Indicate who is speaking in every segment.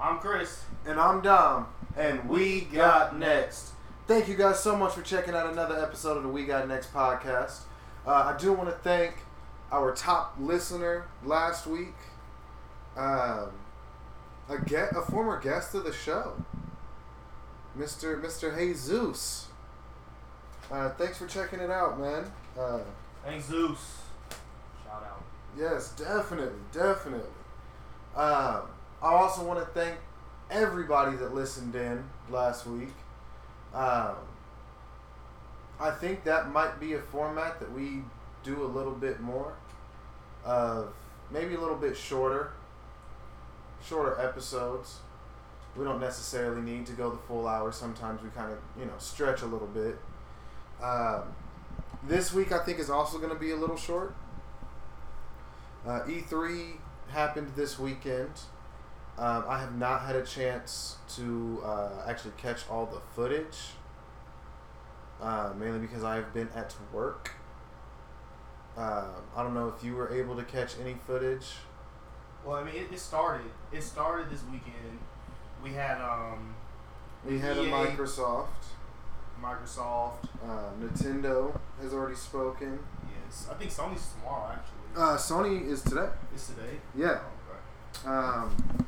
Speaker 1: I'm Chris.
Speaker 2: And I'm Dom. And we got next. Thank you guys so much for checking out another episode of the We Got Next podcast. Uh, I do want to thank our top listener last week, um, a get a former guest of the show, Mr. Mr. Jesus. Uh, thanks for checking it out, man. Uh,
Speaker 1: Thanks, Zeus. Shout out.
Speaker 2: Yes, definitely, definitely. Um, I also want to thank everybody that listened in last week. Um, I think that might be a format that we do a little bit more of, maybe a little bit shorter, shorter episodes. We don't necessarily need to go the full hour. Sometimes we kind of, you know, stretch a little bit. Um, this week I think is also going to be a little short. Uh, E3 happened this weekend. Um, I have not had a chance to uh, actually catch all the footage, uh, mainly because I have been at work. Um, I don't know if you were able to catch any footage.
Speaker 1: Well, I mean, it, it started. It started this weekend. We had um,
Speaker 2: We had a Microsoft.
Speaker 1: Microsoft.
Speaker 2: Uh, Nintendo has already spoken.
Speaker 1: Yes, I think Sony's tomorrow actually.
Speaker 2: Uh, Sony is today.
Speaker 1: it's today.
Speaker 2: Yeah.
Speaker 1: Oh, okay.
Speaker 2: Um,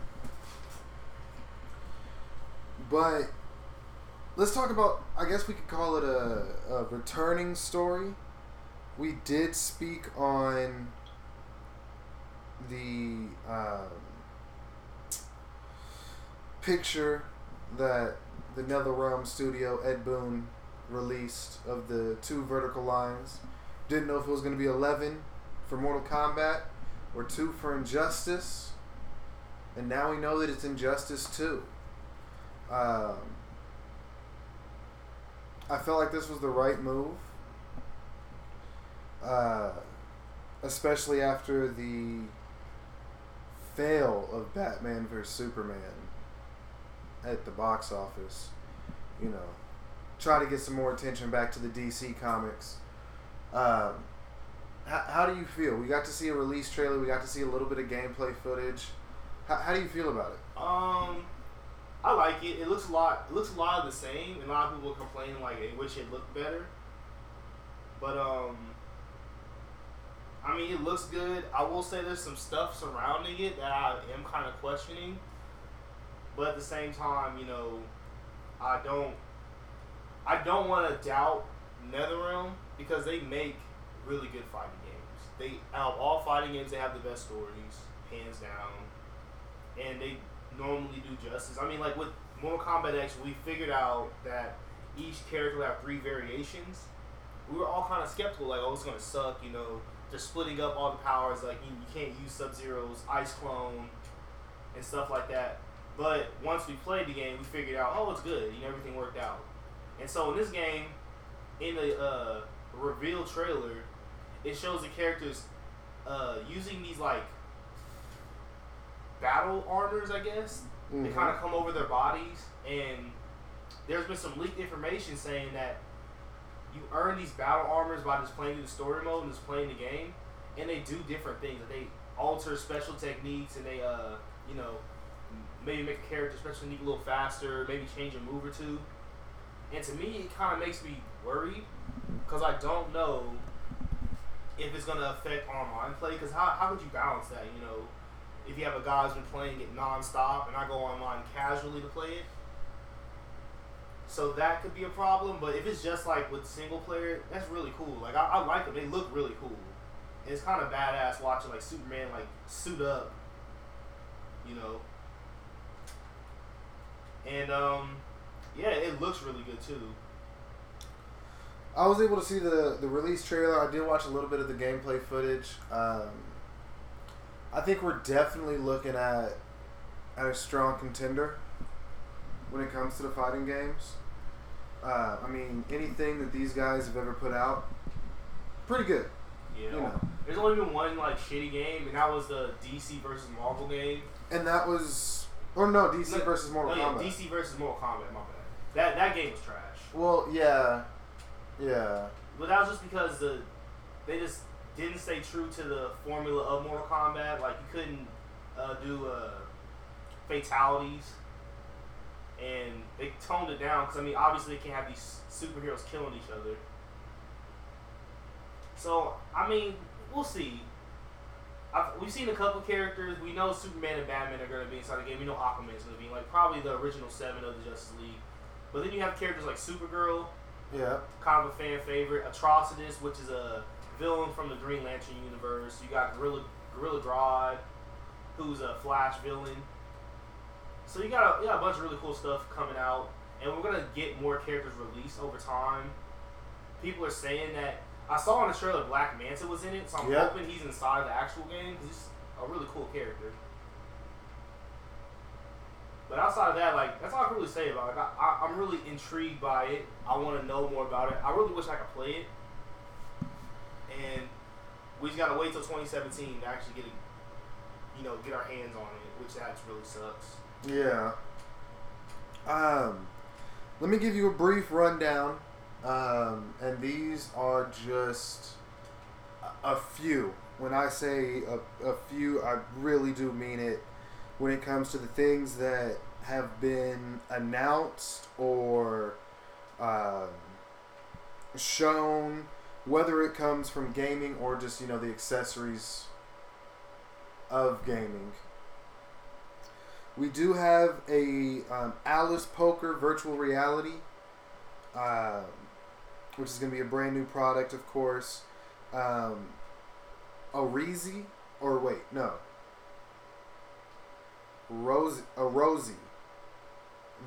Speaker 2: but let's talk about. I guess we could call it a, a returning story. We did speak on the um, picture that the NetherRealm studio Ed Boon released of the two vertical lines. Didn't know if it was going to be eleven for Mortal Kombat or two for Injustice and now we know that it's Injustice 2. Um, I felt like this was the right move, uh, especially after the fail of Batman vs Superman at the box office. You know, try to get some more attention back to the DC comics. Um, how, how do you feel? We got to see a release trailer. We got to see a little bit of gameplay footage. How, how do you feel about it?
Speaker 1: Um, I like it. It looks a lot. It looks a lot of the same. And a lot of people complain like they wish it looked better. But um, I mean, it looks good. I will say there's some stuff surrounding it that I am kind of questioning. But at the same time, you know, I don't. I don't want to doubt NetherRealm because they make really good fighting games. They out of all fighting games, they have the best stories, hands down and they normally do justice. I mean, like with Mortal Kombat X, we figured out that each character have three variations. We were all kind of skeptical, like, oh, it's gonna suck, you know. They're splitting up all the powers, like you, you can't use Sub Zero's Ice Clone and stuff like that. But once we played the game, we figured out, oh, it's good, you know, everything worked out. And so in this game, in the uh, reveal trailer, it shows the characters uh, using these like battle armors, I guess. They
Speaker 2: Mhm.
Speaker 1: kind of come over their bodies, and there's been some leaked information saying that you earn these battle armors by just playing the story mode and just playing the game, and they do different things. They alter special techniques, and they, uh, you know, maybe make a character special technique a little faster, maybe change a move or two. And to me, it kind of makes me worried because I don't know if it's gonna affect online play. Because how how would you balance that? You know, if you have a guy who's been playing it nonstop and I go online casually to play it. So that could be a problem, but if it's just like with single player, that's really cool. Like I, I like them; they look really cool. And it's kind of badass watching like Superman like suit up, you know. And um, yeah, it looks really good too.
Speaker 2: I was able to see the the release trailer. I did watch a little bit of the gameplay footage. Um, I think we're definitely looking at at a strong contender when it comes to the fighting games. Uh, I mean, anything that these guys have ever put out, pretty good.
Speaker 1: Yeah.
Speaker 2: You
Speaker 1: know, there's only been one like shitty game, and that was the DC versus Marvel game.
Speaker 2: And that was, or no, DC
Speaker 1: No,
Speaker 2: versus Mortal
Speaker 1: oh, yeah,
Speaker 2: Kombat.
Speaker 1: DC versus Mortal Kombat. My bad. That that game was trash.
Speaker 2: Well, yeah, yeah.
Speaker 1: But that was just because the they just didn't stay true to the formula of Mortal Kombat. Like you couldn't uh, do uh, fatalities, and they toned it down because I mean, obviously, they can't have these superheroes killing each other. So I mean, we'll see. I've, we've seen a couple characters. We know Superman and Batman are going to be inside the game. We know Aquaman's going to be like probably the original seven of the Justice League. But then you have characters like Supergirl,
Speaker 2: Yeah.
Speaker 1: kind of a fan favorite. Atrocitus, which is a villain from the Green Lantern universe. You got Gorilla Gorilla Grodd, who's a Flash villain. So you got a, you got a bunch of really cool stuff coming out, and we're gonna get more characters released over time. People are saying that I saw in the trailer Black Manta was in it, so I'm
Speaker 2: Yeah.
Speaker 1: hoping he's inside the actual game because he's a really cool character. But outside of that, like that's all I can really say about it. I, I, I'm really intrigued by it. I want to know more about it. I really wish I could play it. And we just gotta wait till 2017 to actually get it, you know, get our hands on it, which that really sucks.
Speaker 2: Yeah. Um, let me give you a brief rundown. Um, and these are just a, a few. When I say a, a few, I really do mean it when it comes to the things that have been announced or um, shown, whether it comes from gaming or just, you know, the accessories of gaming. We do have a um, Alice Poker virtual reality, um, which is going to be a brand new product, of course. Um, Orizi, or wait, no, Rose, a Rosie.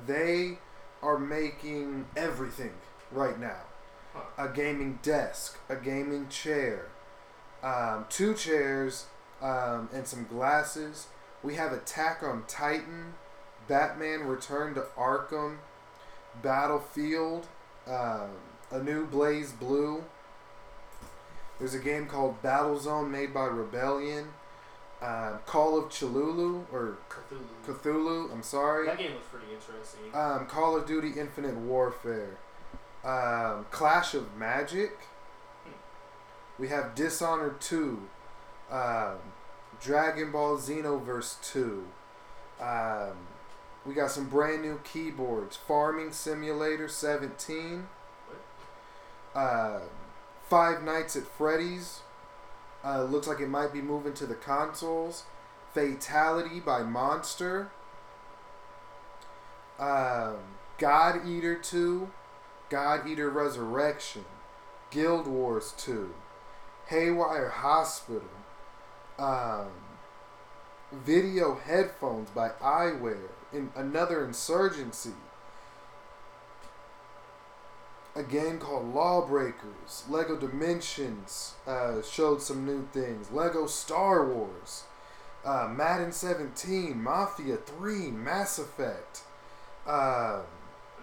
Speaker 2: They are making everything right now. A gaming desk, a gaming chair, um, two chairs, um, and some glasses. We have Attack on Titan, Batman Return to Arkham, Battlefield, um, a new BlazBlue. There's a game called Battlezone made by Rebellion. Um, Call of Cthulhu or
Speaker 1: Cthulhu.
Speaker 2: Cthulhu. I'm sorry.
Speaker 1: That game looks pretty interesting.
Speaker 2: Um, Call of Duty Infinite Warfare. Um, Clash of Magic. We have Dishonored 2. Um, Dragon Ball Xenoverse 2. Um, we got some brand new keyboards. Farming Simulator 17. Uh, Five Nights at Freddy's. Uh, looks like it might be moving to the consoles. Fatality by Monster. Um, God Eater 2. God Eater Resurrection. Guild Wars 2. Haywire Hospital. Um, video headphones by eyewear. In another insurgency. A game called Lawbreakers. Lego Dimensions uh, showed some new things. Lego Star Wars. Uh, Madden 17. Mafia 3. Mass Effect. Um,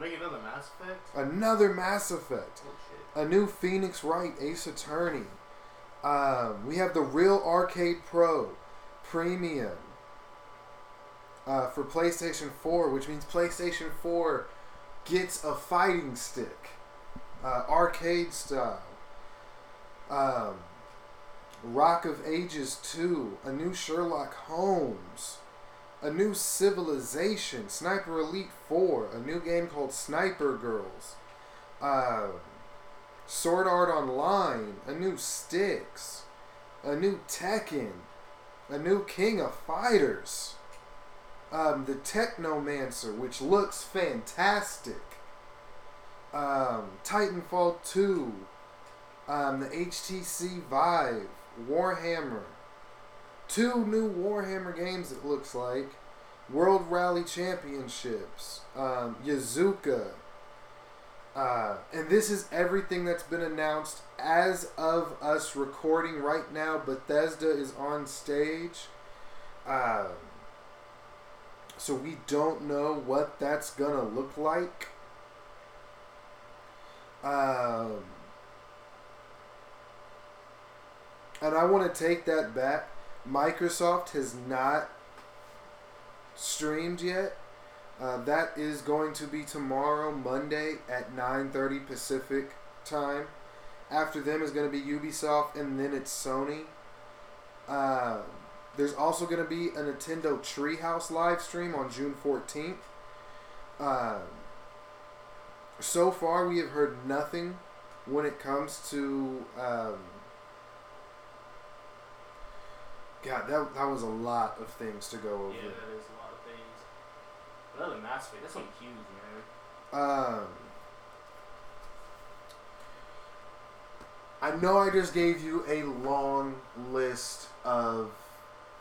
Speaker 1: Make another Mass Effect.
Speaker 2: another Mass Effect.
Speaker 1: Oh shit.
Speaker 2: A new Phoenix Wright Ace Attorney. Um, we have the Real Arcade Pro Premium uh, for PlayStation 4, which means PlayStation 4 gets a fighting stick, uh, arcade style. Um, Rock of Ages 2, a new Sherlock Holmes, a new Civilization, Sniper Elite 4, a new game called Sniper Girls. Um, Sword Art Online, a new Styx, a new Tekken, a new King of Fighters, um, the Technomancer, which looks fantastic, um, Titanfall 2, um, the HTC Vive, Warhammer, two new Warhammer games, it looks like, World Rally Championships, um, Yazuka, uh, and this is everything that's been announced as of us recording right now. Bethesda is on stage. Um, so we don't know what that's going to look like. Um, and I want to take that back. Microsoft has not streamed yet. Uh, that is going to be tomorrow, Monday at 9:30 Pacific time. After them is going to be Ubisoft, and then it's Sony. Um, there's also going to be a Nintendo Treehouse live stream on June 14th. Um, so far, we have heard nothing when it comes to. Um, God, that, that was a lot of things to go over.
Speaker 1: Yeah, that is a lot of things. Another Mass Effect. That's something huge, man.
Speaker 2: Um, I know I just gave you a long list of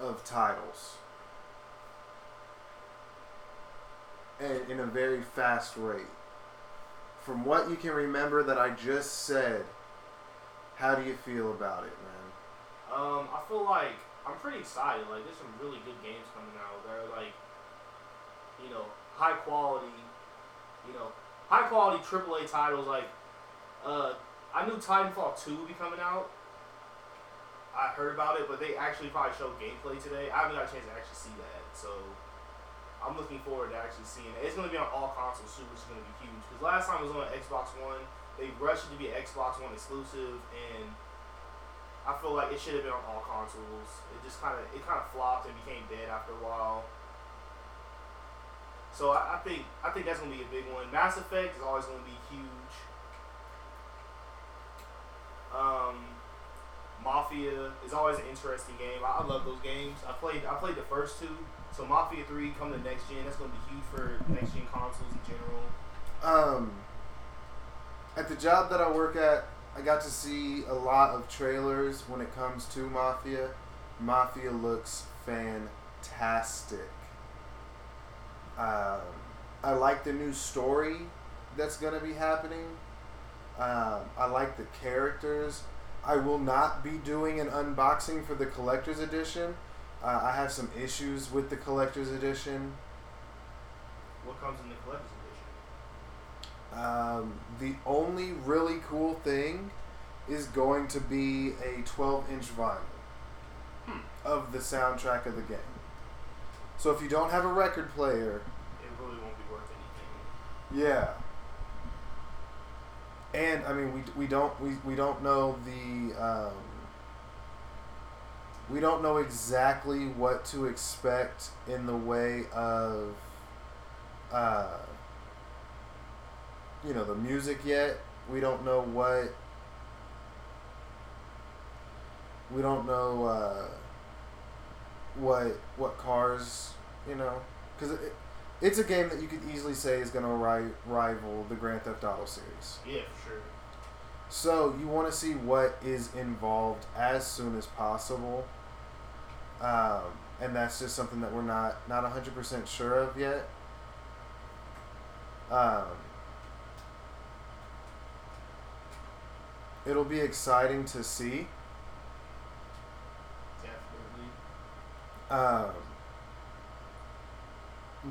Speaker 2: of titles, and in a very fast rate. From what you can remember that I just said, how do you feel about it, man?
Speaker 1: Um, I feel like I'm pretty excited. Like, there's some really good games coming out. They're like, you know, high quality, you know, high quality AAA titles. Like, uh, I knew Titanfall 2 would be coming out. I heard about it, but they actually probably showed gameplay today. I haven't got a chance to actually see that, so I'm looking forward to actually seeing it. It's going to be on all consoles too, which is going to be huge. Because last time it was on Xbox One, they rushed it to be an Xbox One exclusive, and I feel like it should have been on all consoles. It just kind of it kind of flopped and became dead after a while. So I, I think I think that's gonna be a big one. Mass Effect is always gonna be huge. Um, Mafia is always an interesting game. I, I love those games. I played I played the first two. So Mafia three come to next gen. That's gonna be huge for next gen consoles in general.
Speaker 2: Um, at the job that I work at, I got to see a lot of trailers when it comes to Mafia. Mafia looks fantastic. Um, I like the new story that's going to be happening. Um, I like the characters. I will not be doing an unboxing for the collector's edition. Uh, I have some issues with the collector's edition.
Speaker 1: What comes in the collector's edition?
Speaker 2: Um, the only really cool thing is going to be a 12 inch vinyl
Speaker 1: Hmm.
Speaker 2: of the soundtrack of the game. So if you don't have a record player,
Speaker 1: It really won't be worth anything.
Speaker 2: yeah. And I mean, we, we don't we, we don't know the um, we don't know exactly what to expect in the way of uh, you know the music yet. We don't know what we don't know uh, what what cars you know because it, it's a game that you could easily say is going to ri- rival the Grand Theft Auto series.
Speaker 1: Yeah, for sure.
Speaker 2: So you want to see what is involved as soon as possible, um, and that's just something that we're not not hundred percent sure of yet. Um, it'll be exciting to see.
Speaker 1: Definitely.
Speaker 2: Um,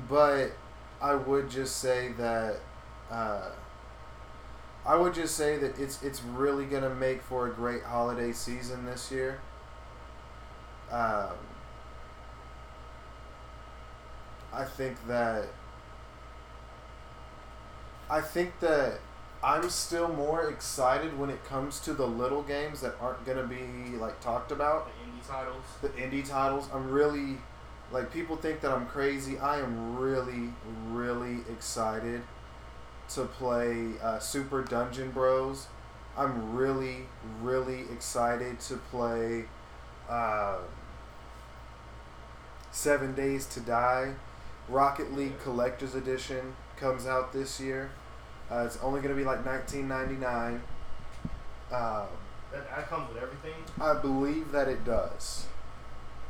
Speaker 2: but I would just say that uh, I would just say that it's it's really gonna make for a great holiday season this year. Um, I think that I think that I'm still more excited when it comes to the little games that aren't gonna be like talked about
Speaker 1: The indie titles.
Speaker 2: the indie titles. I'm really like people think that I'm crazy. I am really, really excited to play uh, Super Dungeon Bros. I'm really, really excited to play uh, Seven Days to Die. Rocket League Collector's Edition comes out this year. Uh, it's only going to be like 19.99. Um,
Speaker 1: That, that comes with everything.
Speaker 2: I believe that it does.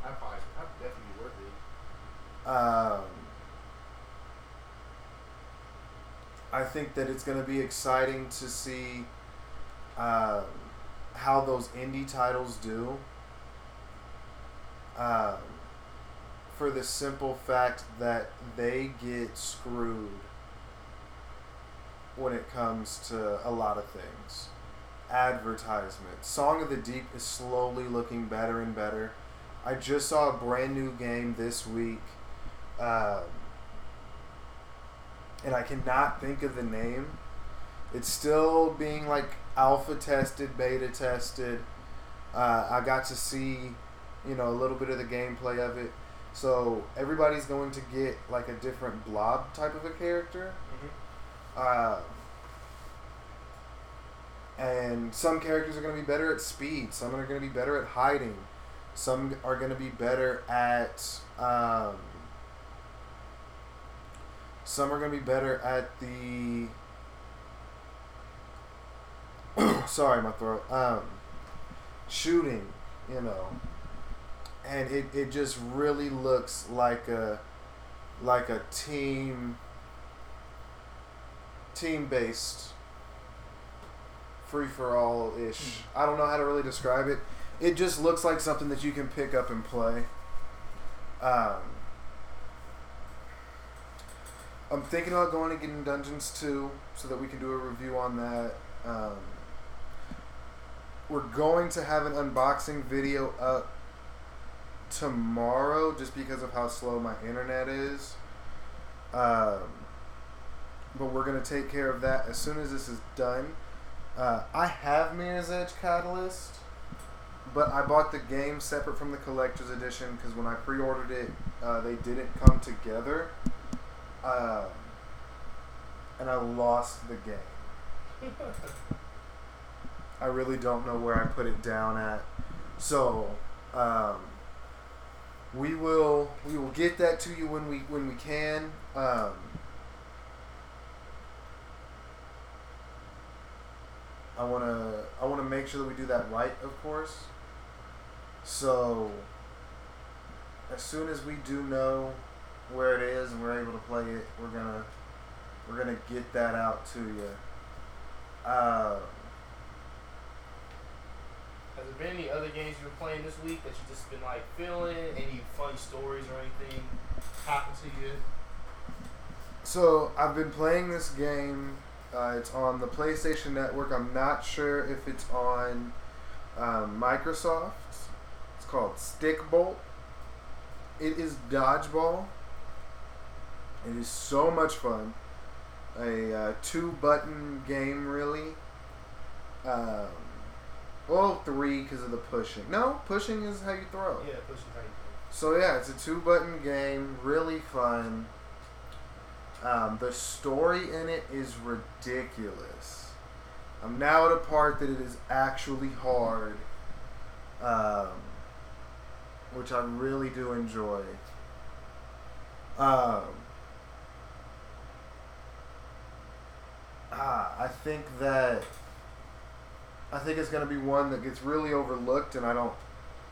Speaker 1: That probably that definitely be worth it.
Speaker 2: Um, I think that it's going to be exciting to see um, how those indie titles do. Um, for the simple fact that they get screwed when it comes to a lot of things. Advertisement. Song of the Deep is slowly looking better and better. I just saw a brand new game this week, um, and I cannot think of the name. It's still being like alpha tested, beta tested. Uh, I got to see you know, a little bit of the gameplay of it. So everybody's going to get like a different blob type of a character. Uh, and some characters are going to be better at speed. Some are going to be better at hiding. Some are going to be better at. Um, some are going to be better at the. sorry, my throat. Um, shooting, you know, and it, it just really looks like a like a team team based free for all ish. I don't know how to really describe it. It just looks like something that you can pick up and play. Um, I'm thinking about going to getting Dungeons 2 so that we can do a review on that. Um, we're going to have an unboxing video up tomorrow just because of how slow my internet is. Um, but we're going to take care of that as soon as this is done. Uh, I have Mirror's Edge Catalyst, but I bought the game separate from the collector's edition because when I pre-ordered it, uh, they didn't come together, um, and I lost the game. I really don't know where I put it down at, so um, we will we will get that to you when we when we can. Um, I want to I want to make sure that we do that right, of course. So as soon as we do know where it is and we're able to play it, we're gonna we're gonna get that out to you. Uh,
Speaker 1: Has there been any other games you've been playing this week that you just been like feeling? Any funny stories or anything happen to you?
Speaker 2: so I've been playing this game. Uh, it's on the PlayStation Network. I'm not sure if it's on um, Microsoft. It's called Stikbold. It is dodgeball. It is so much fun. A uh, two-button game, really. Um, well, three because of the pushing. No, pushing is how you throw.
Speaker 1: Yeah, pushing how you
Speaker 2: So yeah, it's a two-button game. Really fun. Um, the story in it is ridiculous. I'm now at a part that it is actually hard, um, which I really do enjoy. Um, ah, I think that I think it's going to be one that gets really overlooked, and I don't.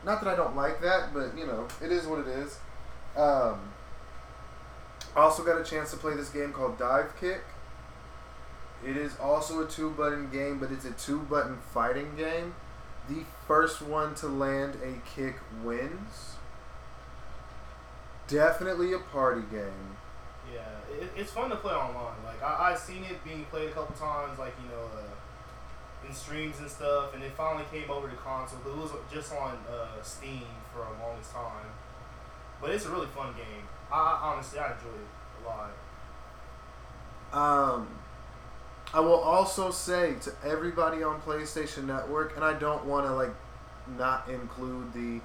Speaker 2: Not that I don't like that, but you know, it is what it is. Um, I also got a chance to play this game called Divekick. It is also a two button game, but it's a two button fighting game. The first one to land a kick wins. Definitely a party game.
Speaker 1: Yeah, it, it's fun to play online. Like I, I've seen it being played a couple times, like you know, uh, in streams and stuff, and it finally came over to console. But it was just on uh, Steam for a longest time. But it's a really fun game. I, honestly I enjoy it a lot.
Speaker 2: Um, I will also say to everybody on PlayStation Network, and I don't want to like not include the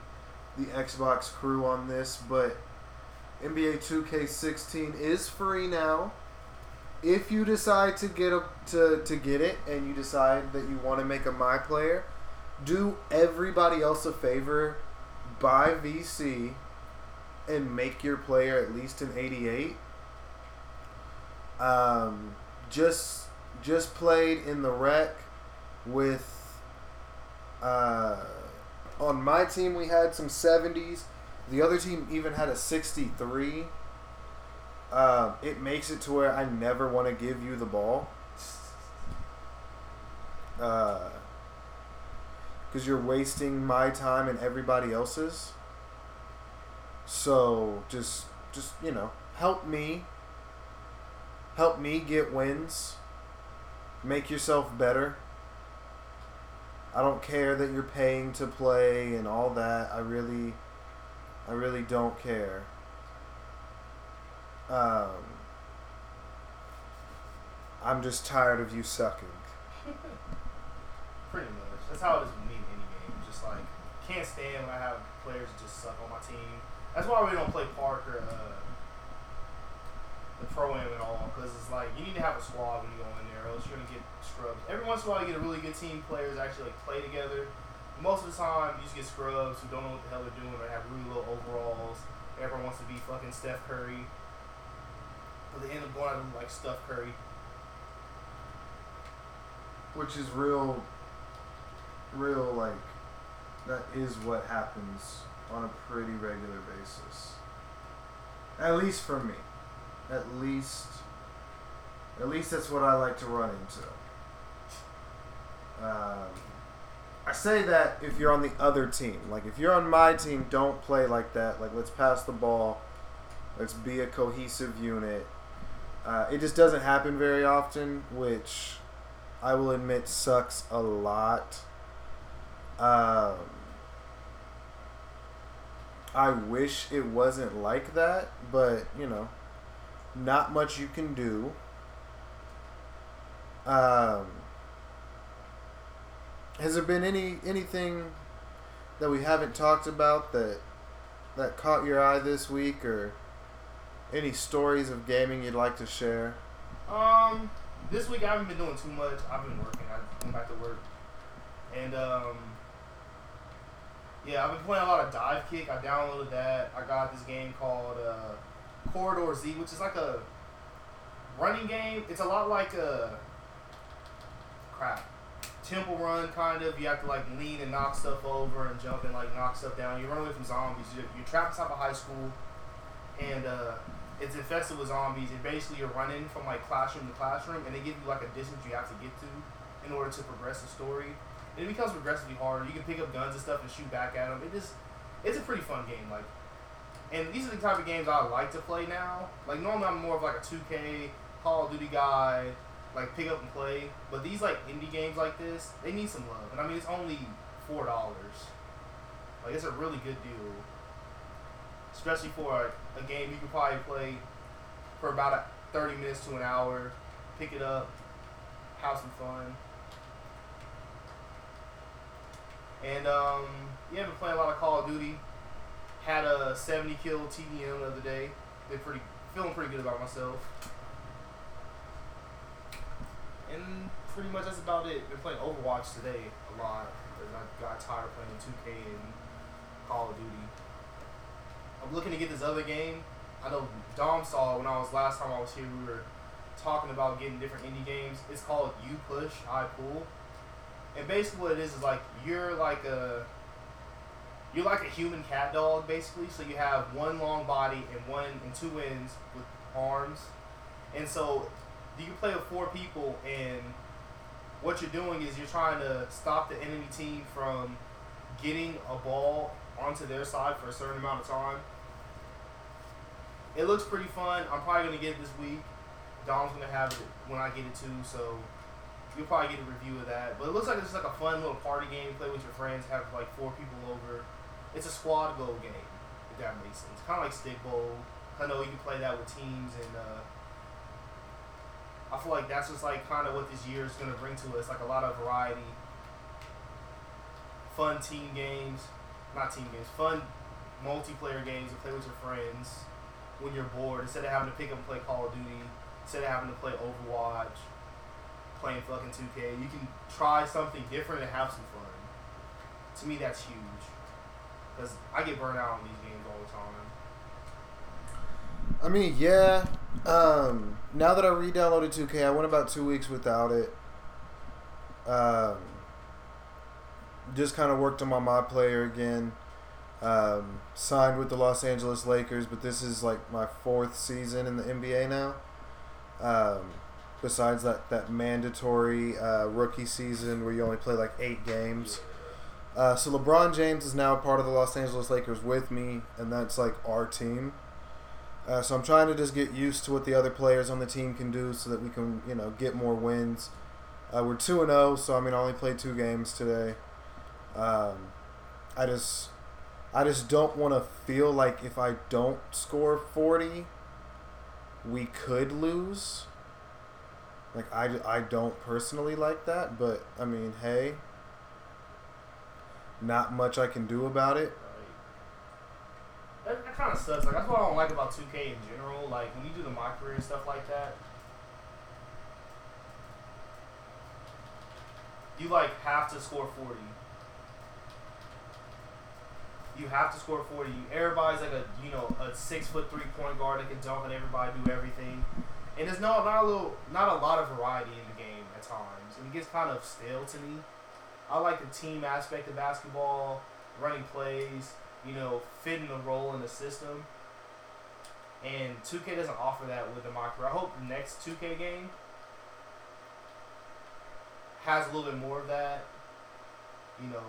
Speaker 2: the Xbox crew on this, but NBA 2K16 is free now. If you decide to get a, to to get it and you decide that you want to make a my player, do everybody else a favor, buy VC and make your player at least an 88. Um, just just played in the rec with uh, on my team we had some 70s. The other team even had a 63. Um, it makes it to where I never want to give you the ball. Because you're wasting my time and everybody else's. So just just you know, help me. Help me get wins. Make yourself better. I don't care that you're paying to play and all that. I really I really don't care. Um I'm just tired of you sucking.
Speaker 1: Pretty much. That's how it is with me in any game. Just like can't stand when I have players just suck on my team. That's why we don't play Parker, uh, the pro am at all, because it's like you need to have a squad when you go in there, or else you're gonna get scrubbed. Every once in a while, you get a really good team players actually like play together. Most of the time, you just get scrubs who don't know what the hell they're doing or have really low overalls. Everyone wants to be fucking Steph Curry. But they end up going out like Steph Curry.
Speaker 2: which is real real like that is what happens on a pretty regular basis. At least for me. At least at least that's what i like to run into. Um, i say that if you're on the other team. Like if you're on my team don't play like that. Like let's pass the ball. Let's be a cohesive unit. Uh, it just doesn't happen very often which I will admit sucks a lot. Um, I wish it wasn't like that, but you know, not much you can do. Um, has there been any anything that we haven't talked about that that caught your eye this week, or any stories of gaming you'd like to share?
Speaker 1: Um, this week I haven't been doing too much. I've been working. I've been back to work, and um, yeah, I've been playing a lot of Divekick. I downloaded that. I got this game called uh, Corridor Z, which is like a running game. It's a lot like a crap Temple Run kind of. You have to like lean and knock stuff over and jump and like knock stuff down. You run away from zombies. You're, you're trapped inside a high school, and uh, it's infested with zombies. And basically, you're running from like classroom to classroom, and they give you like a distance you have to get to in order to progress the story. It becomes progressively harder. You can pick up guns and stuff and shoot back at them. It just, it's a pretty fun game. Like, and these are the type of games I like to play now. Like normally I'm more of like a 2K Call of Duty guy, like pick up and play. But these like indie games like this, they need some love. And I mean, it's only four dollars. Like it's a really good deal, especially for a, a game you can probably play for about a, thirty minutes to an hour. Pick it up, have some fun. And um, yeah, been playing a lot of Call of Duty. Had a 70 kill TDM the other day. Been pretty, feeling pretty good about myself. And pretty much that's about it. Been playing Overwatch today a lot because I got tired of playing 2K and Call of Duty. I'm looking to get this other game. I know Dom saw when I was last time I was here. We were talking about getting different indie games. It's called You Push I Pull. And basically what it is is like you're like a you're like a human cat dog basically. So you have one long body and one and two ends with arms. And so you play with four people and what you're doing is you're trying to stop the enemy team from getting a ball onto their side for a certain amount of time. It looks pretty fun. I'm probably gonna get it this week. Dom's gonna have it when I get it too, so you'll probably get a review of that. But it looks like it's like a fun little party game. You play with your friends, have like four people over. It's a squad goal game, if that makes sense. Kind of like Stikbold. I know you can play that with teams, and uh, I feel like that's just like kind of what this year is gonna bring to us. Like a lot of variety, fun team games, not team games, fun multiplayer games to play with your friends when you're bored. Instead of having to pick up and play Call of Duty, instead of having to play Overwatch playing fucking 2K. You can try something different and have some fun. To me, that's huge. Because I get burnt out on these games all the time.
Speaker 2: I mean, yeah. Um, now that I re-downloaded 2K, I went about two weeks without it. Um, just kind of worked on my mod player again. Um, signed with the Los Angeles Lakers, but this is like my fourth season in the NBA now. Um, besides that that mandatory uh, rookie season where you only play like eight games. Uh, so LeBron James is now part of the Los Angeles Lakers with me, and that's like our team. Uh, so I'm trying to just get used to what the other players on the team can do, so that we can you know get more wins. Uh, we're two and zero, so I mean I only played two games today. Um, I just I just don't want to feel like if I don't score forty, we could lose. Like I, I don't personally like that, but I mean, hey, not much I can do about it.
Speaker 1: That, that kind of sucks. Like that's what I don't like about 2K in general. Like when you do the career and stuff like that, you like have to score 40. You have to score 40. Everybody's like a you know a six foot three point guard that can dunk and everybody, do everything, and there's no not a little not a lot of variety in the game at times, and it gets kind of stale to me. I like the team aspect of basketball, running plays, you know, fitting the role in the system. And 2K doesn't offer that with the micro. I hope the next 2K game has a little bit more of that, you know,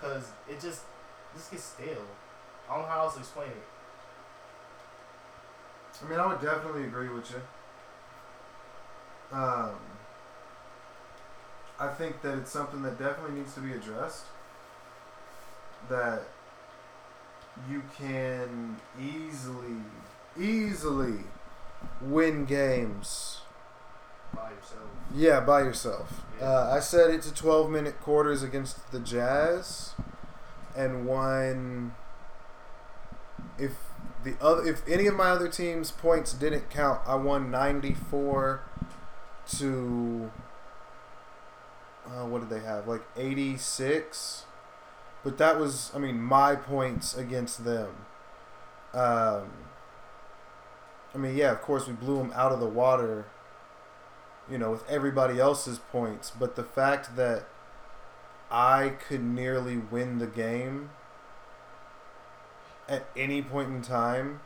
Speaker 1: because it just just gets stale. I don't know how else to explain it.
Speaker 2: I mean, I would definitely agree with you. Um, I think that it's something that definitely needs to be addressed. That you can easily, easily win games.
Speaker 1: By yourself.
Speaker 2: Yeah, by yourself.
Speaker 1: Yeah.
Speaker 2: Uh, I said it's a 12 minute quarters against the Jazz, and won. If the other, if any of my other teams' points didn't count, I won 94 to. Uh, what did they have? Like 86, but that was, I mean, my points against them. Um, I mean, yeah, of course we blew them out of the water you know, with everybody else's points. But the fact that I could nearly win the game at any point in time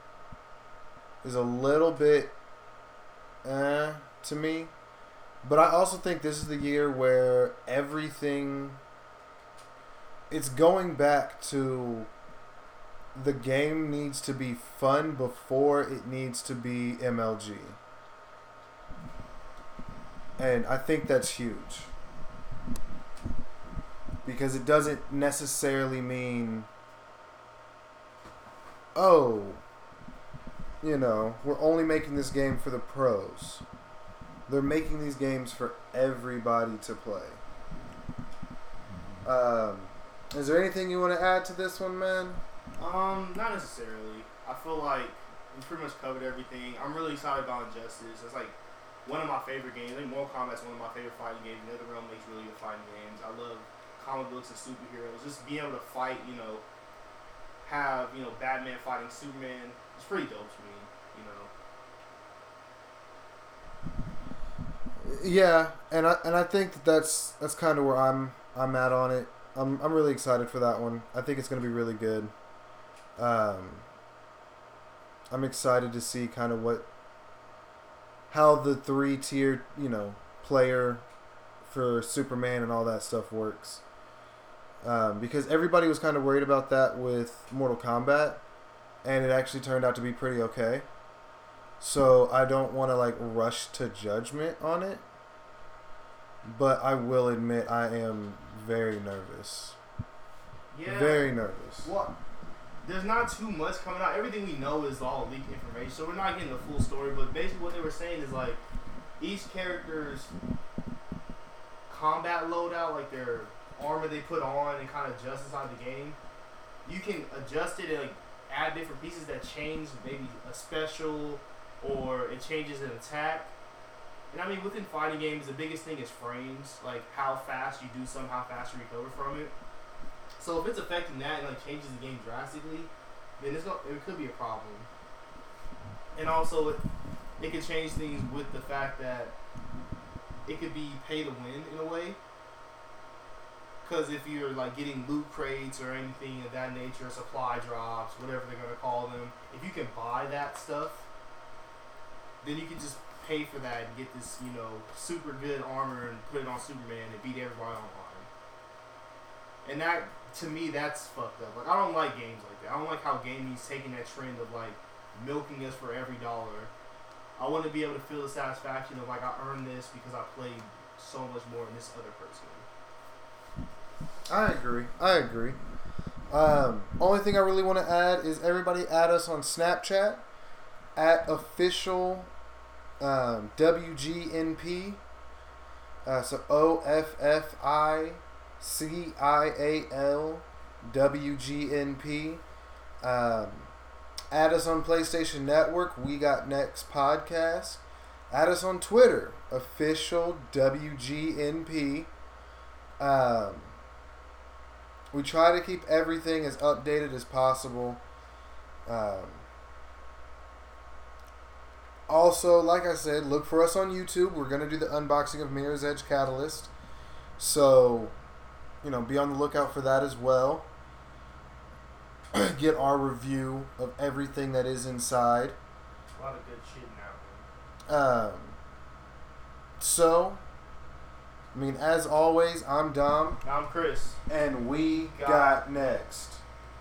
Speaker 2: is a little bit eh to me. But I also think this is the year where everything it's going back to the game needs to be fun before it needs to be MLG. And I think that's huge. Because it doesn't necessarily mean, oh, you know, we're only making this game for the pros. They're making these games for everybody to play. Um, is there anything you want to add to this one, man?
Speaker 1: Um, not necessarily. I feel like we pretty much covered everything. I'm really excited about Injustice. It's like one of my favorite games. I think Mortal Kombat's one of my favorite fighting games. NetherRealm makes really good fighting games. I love comic books and superheroes. Just being able to fight, you know, have you know Batman fighting Superman. It's pretty dope to me. You know.
Speaker 2: Yeah, and I and I think that that's that's kind of where I'm I'm at on it. I'm I'm really excited for that one. I think it's going to be really good. Um, I'm excited to see kind of what how the three tier you know player for Superman and all that stuff works. Um, because everybody was kind of worried about that with Mortal Kombat, and it actually turned out to be pretty okay. So I don't want to like rush to judgment on it, but I will admit I am very nervous.
Speaker 1: Yeah.
Speaker 2: Very nervous.
Speaker 1: Well, there's not too much coming out. Everything we know is all leaked information, so we're not getting the full story. But basically, what they were saying is like each character's combat loadout, like their armor they put on and kind of adjust inside the game. You can adjust it and like add different pieces that change maybe a special or it changes an attack. And I mean, within fighting games, the biggest thing is frames, like how fast you do something, how fast you recover from it. So if it's affecting that and like changes the game drastically, then it's gonna, it could be a problem. And also, it, it could change things with the fact that it could be pay to win in a way. Because if you're like getting loot crates or anything of that nature, supply drops, whatever they're gonna call them, if you can buy that stuff, then you can just pay for that and get this, you know, super good armor and put it on Superman and beat everybody online. And that, to me, that's fucked up. Like, I don't like games like that. I don't like how gaming's taking that trend of like milking us for every dollar. I want to be able to feel the satisfaction of like I earned this because I played so much more than this other person.
Speaker 2: I agree. I agree. Um, only thing I really want to add is everybody add us on Snapchat at official um, WGNP. Uh, so O F F I C I A L W G N P. Um, add us on PlayStation Network. We got next podcast. Add us on Twitter, official WGNP. Um, we try to keep everything as updated as possible. Um, also, like I said, look for us on YouTube. We're going to do the unboxing of Mirror's Edge Catalyst. So, you know, be on the lookout for that as well. Get our review of everything that is inside.
Speaker 1: A lot of good shit now.
Speaker 2: Um, so, I mean, as always, I'm Dom,
Speaker 1: I'm Chris.
Speaker 2: and we
Speaker 1: Got
Speaker 2: got next.